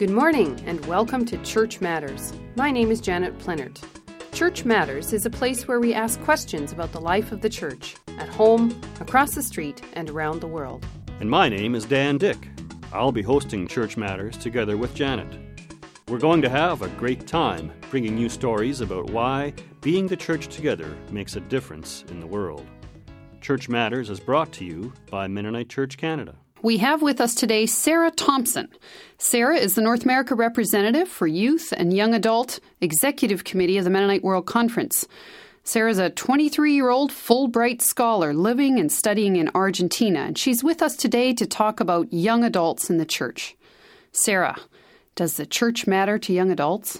Good morning and welcome to Church Matters. My name is Janet Plenert. Church Matters is a place where we ask questions about the life of the church, at home, across the street, and around the world. And my name is Dan Dick. I'll be hosting Church Matters together with Janet. We're going to have a great time bringing you stories about why being the church together makes a difference in the world. Church Matters is brought to you by Mennonite Church Canada. We have with us today Sarah Thompson. Sarah is the North America representative for Youth and Young Adult Executive Committee of the Mennonite World Conference. Sarah is a 23 year old Fulbright scholar living and studying in Argentina, and she's with us today to talk about young adults in the church. Sarah, does the church matter to young adults?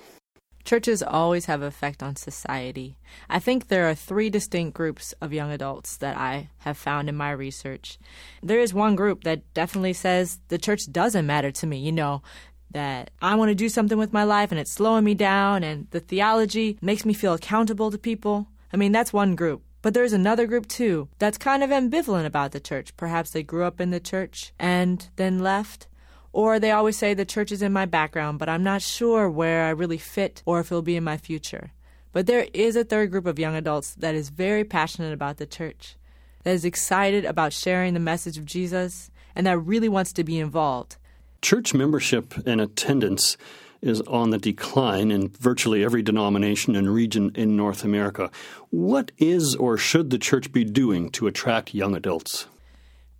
Churches always have effect on society. I think there are three distinct groups of young adults that I have found in my research. There is one group that definitely says the church doesn't matter to me, you know, that I want to do something with my life and it's slowing me down and the theology makes me feel accountable to people. I mean, that's one group. But there's another group too that's kind of ambivalent about the church. Perhaps they grew up in the church and then left or they always say the church is in my background, but I'm not sure where I really fit or if it'll be in my future. But there is a third group of young adults that is very passionate about the church, that is excited about sharing the message of Jesus, and that really wants to be involved. Church membership and attendance is on the decline in virtually every denomination and region in North America. What is or should the church be doing to attract young adults?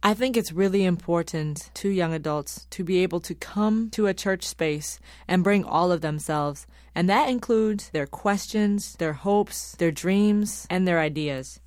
I think it's really important to young adults to be able to come to a church space and bring all of themselves. And that includes their questions, their hopes, their dreams, and their ideas.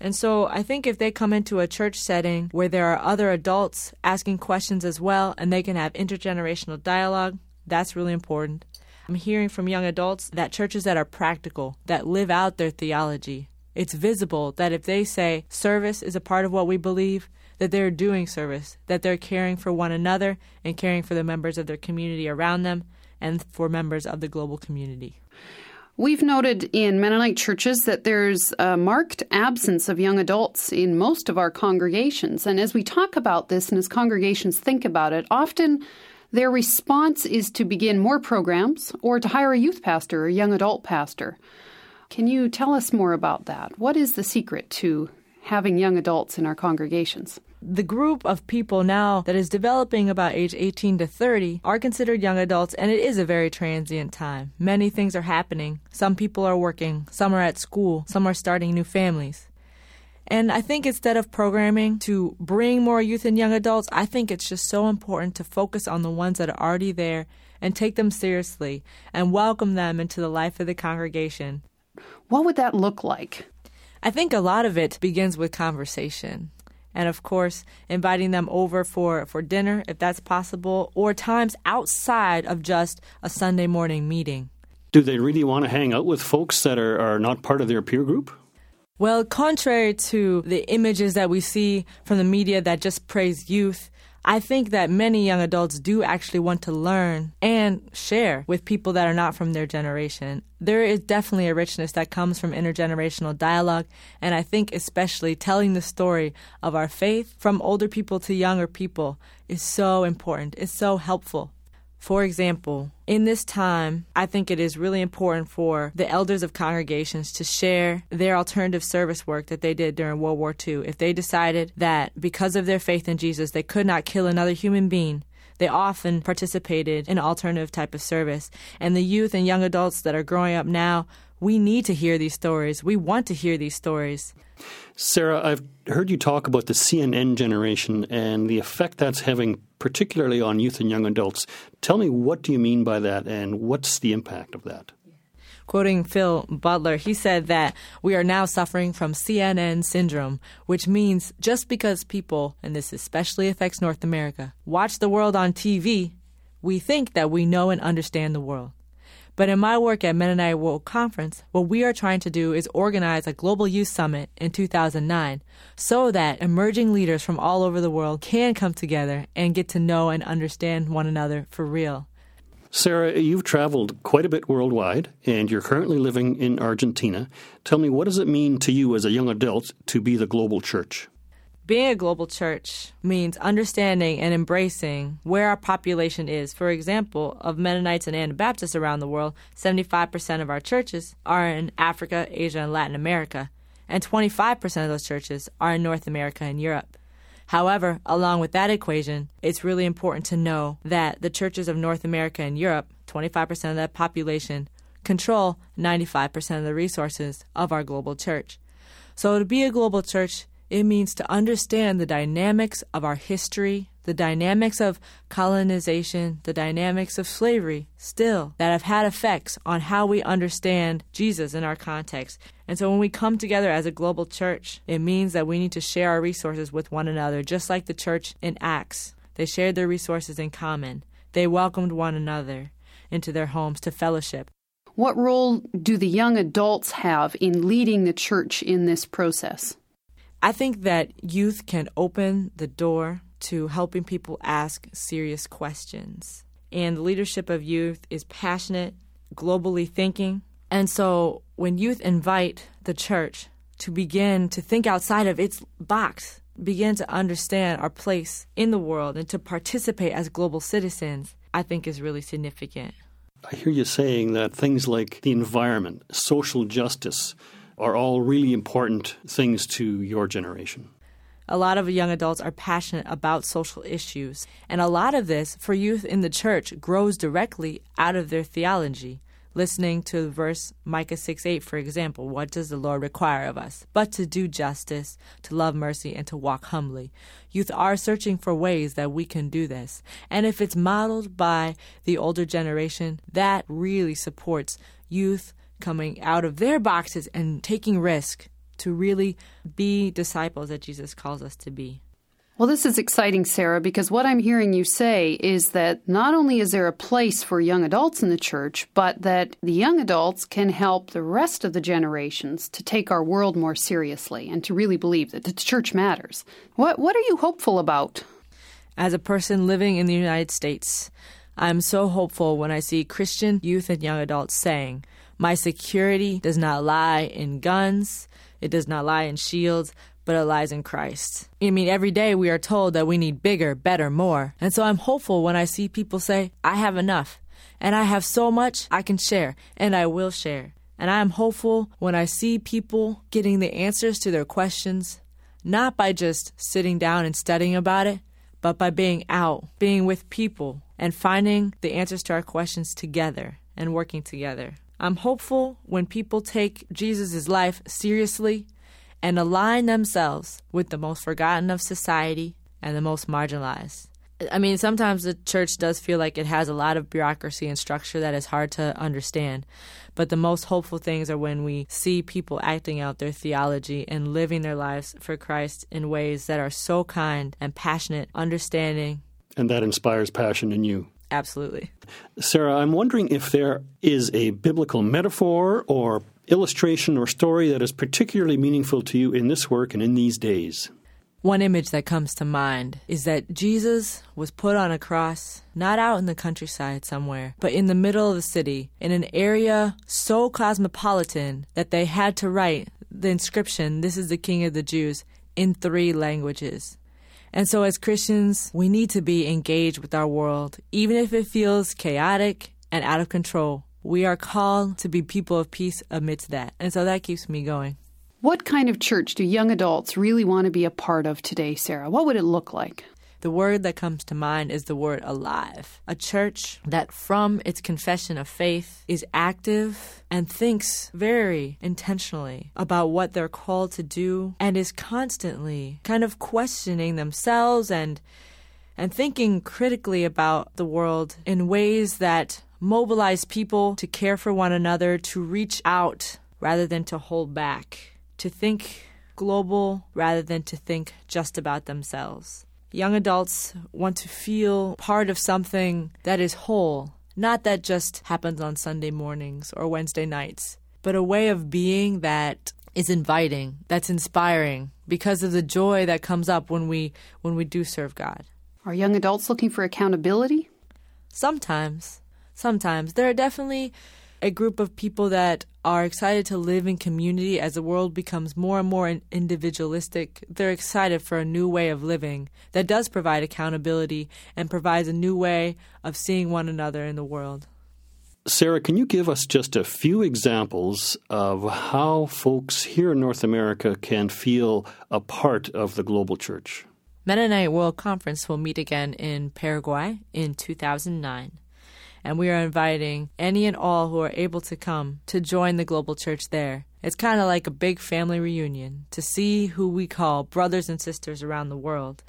And so I think if they come into a church setting where there are other adults asking questions as well and they can have intergenerational dialogue, that's really important. I'm hearing from young adults that churches that are practical, that live out their theology, it's visible that if they say service is a part of what we believe, that they're doing service, that they're caring for one another and caring for the members of their community around them and for members of the global community. We've noted in Mennonite churches that there's a marked absence of young adults in most of our congregations. And as we talk about this and as congregations think about it, often their response is to begin more programs or to hire a youth pastor or young adult pastor. Can you tell us more about that? What is the secret to having young adults in our congregations? The group of people now that is developing about age 18 to 30 are considered young adults, and it is a very transient time. Many things are happening. Some people are working, some are at school, some are starting new families. And I think instead of programming to bring more youth and young adults, I think it's just so important to focus on the ones that are already there and take them seriously and welcome them into the life of the congregation. What would that look like? I think a lot of it begins with conversation and of course inviting them over for, for dinner if that's possible, or times outside of just a Sunday morning meeting. Do they really want to hang out with folks that are, are not part of their peer group? Well, contrary to the images that we see from the media that just praise youth, I think that many young adults do actually want to learn and share with people that are not from their generation. There is definitely a richness that comes from intergenerational dialogue, and I think especially telling the story of our faith from older people to younger people is so important. It's so helpful. For example, in this time, I think it is really important for the elders of congregations to share their alternative service work that they did during World War II. If they decided that because of their faith in Jesus, they could not kill another human being, they often participated in alternative type of service. And the youth and young adults that are growing up now, we need to hear these stories. We want to hear these stories. Sarah, I've heard you talk about the CNN generation and the effect that's having, particularly on youth and young adults. Tell me, what do you mean by that, and what's the impact of that? Quoting Phil Butler, he said that we are now suffering from CNN syndrome, which means just because people, and this especially affects North America, watch the world on TV, we think that we know and understand the world. But in my work at Mennonite World Conference, what we are trying to do is organize a global youth summit in 2009 so that emerging leaders from all over the world can come together and get to know and understand one another for real. Sarah, you've traveled quite a bit worldwide and you're currently living in Argentina. Tell me, what does it mean to you as a young adult to be the global church? Being a global church means understanding and embracing where our population is. For example, of Mennonites and Anabaptists around the world, 75% of our churches are in Africa, Asia, and Latin America, and 25% of those churches are in North America and Europe. However, along with that equation, it's really important to know that the churches of North America and Europe, 25% of that population, control 95% of the resources of our global church. So, to be a global church, it means to understand the dynamics of our history, the dynamics of colonization, the dynamics of slavery, still, that have had effects on how we understand Jesus in our context. And so when we come together as a global church, it means that we need to share our resources with one another, just like the church in Acts. They shared their resources in common, they welcomed one another into their homes to fellowship. What role do the young adults have in leading the church in this process? I think that youth can open the door to helping people ask serious questions. And the leadership of youth is passionate, globally thinking. And so when youth invite the church to begin to think outside of its box, begin to understand our place in the world and to participate as global citizens, I think is really significant. I hear you saying that things like the environment, social justice, are all really important things to your generation. A lot of young adults are passionate about social issues, and a lot of this for youth in the church grows directly out of their theology. Listening to verse Micah 6 8, for example, what does the Lord require of us? But to do justice, to love mercy, and to walk humbly. Youth are searching for ways that we can do this. And if it's modeled by the older generation, that really supports youth coming out of their boxes and taking risk to really be disciples that Jesus calls us to be. Well, this is exciting, Sarah, because what I'm hearing you say is that not only is there a place for young adults in the church, but that the young adults can help the rest of the generations to take our world more seriously and to really believe that the church matters. What, what are you hopeful about? As a person living in the United States, I'm so hopeful when I see Christian youth and young adults saying, My security does not lie in guns, it does not lie in shields, but it lies in Christ. I mean, every day we are told that we need bigger, better, more. And so I'm hopeful when I see people say, I have enough, and I have so much I can share, and I will share. And I am hopeful when I see people getting the answers to their questions, not by just sitting down and studying about it, but by being out, being with people, and finding the answers to our questions together and working together. I'm hopeful when people take Jesus' life seriously and align themselves with the most forgotten of society and the most marginalized. I mean, sometimes the church does feel like it has a lot of bureaucracy and structure that is hard to understand. But the most hopeful things are when we see people acting out their theology and living their lives for Christ in ways that are so kind and passionate, understanding. And that inspires passion in you. Absolutely. Sarah, I'm wondering if there is a biblical metaphor or illustration or story that is particularly meaningful to you in this work and in these days? One image that comes to mind is that Jesus was put on a cross, not out in the countryside somewhere, but in the middle of the city, in an area so cosmopolitan that they had to write the inscription, This is the King of the Jews, in three languages. And so, as Christians, we need to be engaged with our world, even if it feels chaotic and out of control we are called to be people of peace amidst that. And so that keeps me going. What kind of church do young adults really want to be a part of today, Sarah? What would it look like? The word that comes to mind is the word alive. A church that, from its confession of faith, is active and thinks very intentionally about what they're called to do and is constantly kind of questioning themselves and and thinking critically about the world in ways that mobilize people to care for one another, to reach out rather than to hold back, to think global rather than to think just about themselves. Young adults want to feel part of something that is whole, not that just happens on Sunday mornings or Wednesday nights, but a way of being that is inviting, that's inspiring because of the joy that comes up when we when we do serve God. Are young adults looking for accountability? Sometimes sometimes. There are definitely a group of people that are excited to live in community as the world becomes more and more individualistic. They're excited for a new way of living that does provide accountability and provides a new way of seeing one another in the world. Sarah, can you give us just a few examples of how folks here in North America can feel a part of the global church? Mennonite World Conference will meet again in Paraguay in 2009. And we are inviting any and all who are able to come to join the global church there. It's kind of like a big family reunion to see who we call brothers and sisters around the world.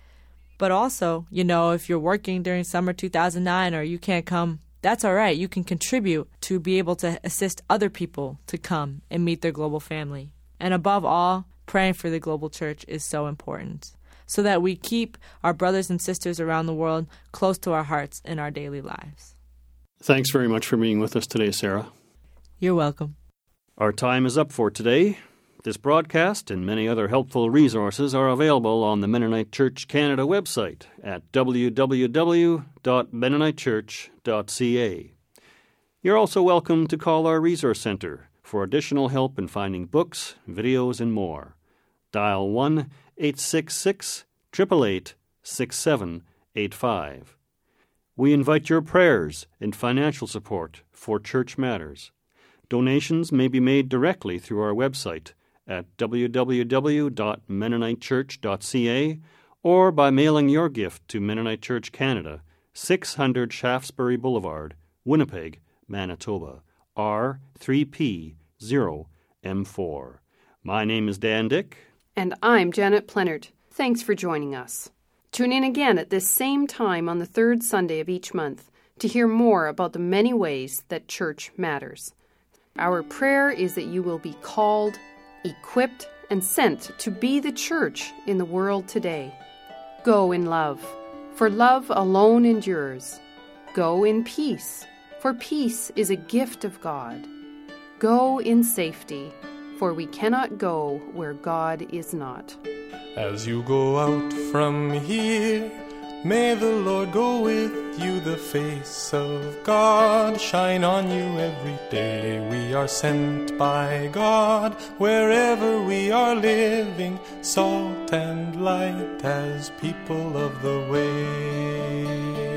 But also, you know, if you're working during summer 2009 or you can't come, that's all right. You can contribute to be able to assist other people to come and meet their global family. And above all, praying for the global church is so important so that we keep our brothers and sisters around the world close to our hearts in our daily lives. Thanks very much for being with us today, Sarah. You're welcome. Our time is up for today. This broadcast and many other helpful resources are available on the Mennonite Church Canada website at www.mennonitechurch.ca. You're also welcome to call our Resource Center for additional help in finding books, videos, and more. Dial 1 866 888 6785. We invite your prayers and financial support for Church Matters. Donations may be made directly through our website at www.mennonitechurch.ca or by mailing your gift to Mennonite Church Canada, 600 Shaftesbury Boulevard, Winnipeg, Manitoba, R3P0M4. My name is Dan Dick. And I'm Janet Plenert. Thanks for joining us. Tune in again at this same time on the third Sunday of each month to hear more about the many ways that church matters. Our prayer is that you will be called, equipped, and sent to be the church in the world today. Go in love, for love alone endures. Go in peace, for peace is a gift of God. Go in safety for we cannot go where God is not. As you go out from here, may the Lord go with you, the face of God shine on you every day. We are sent by God wherever we are living, salt and light as people of the way.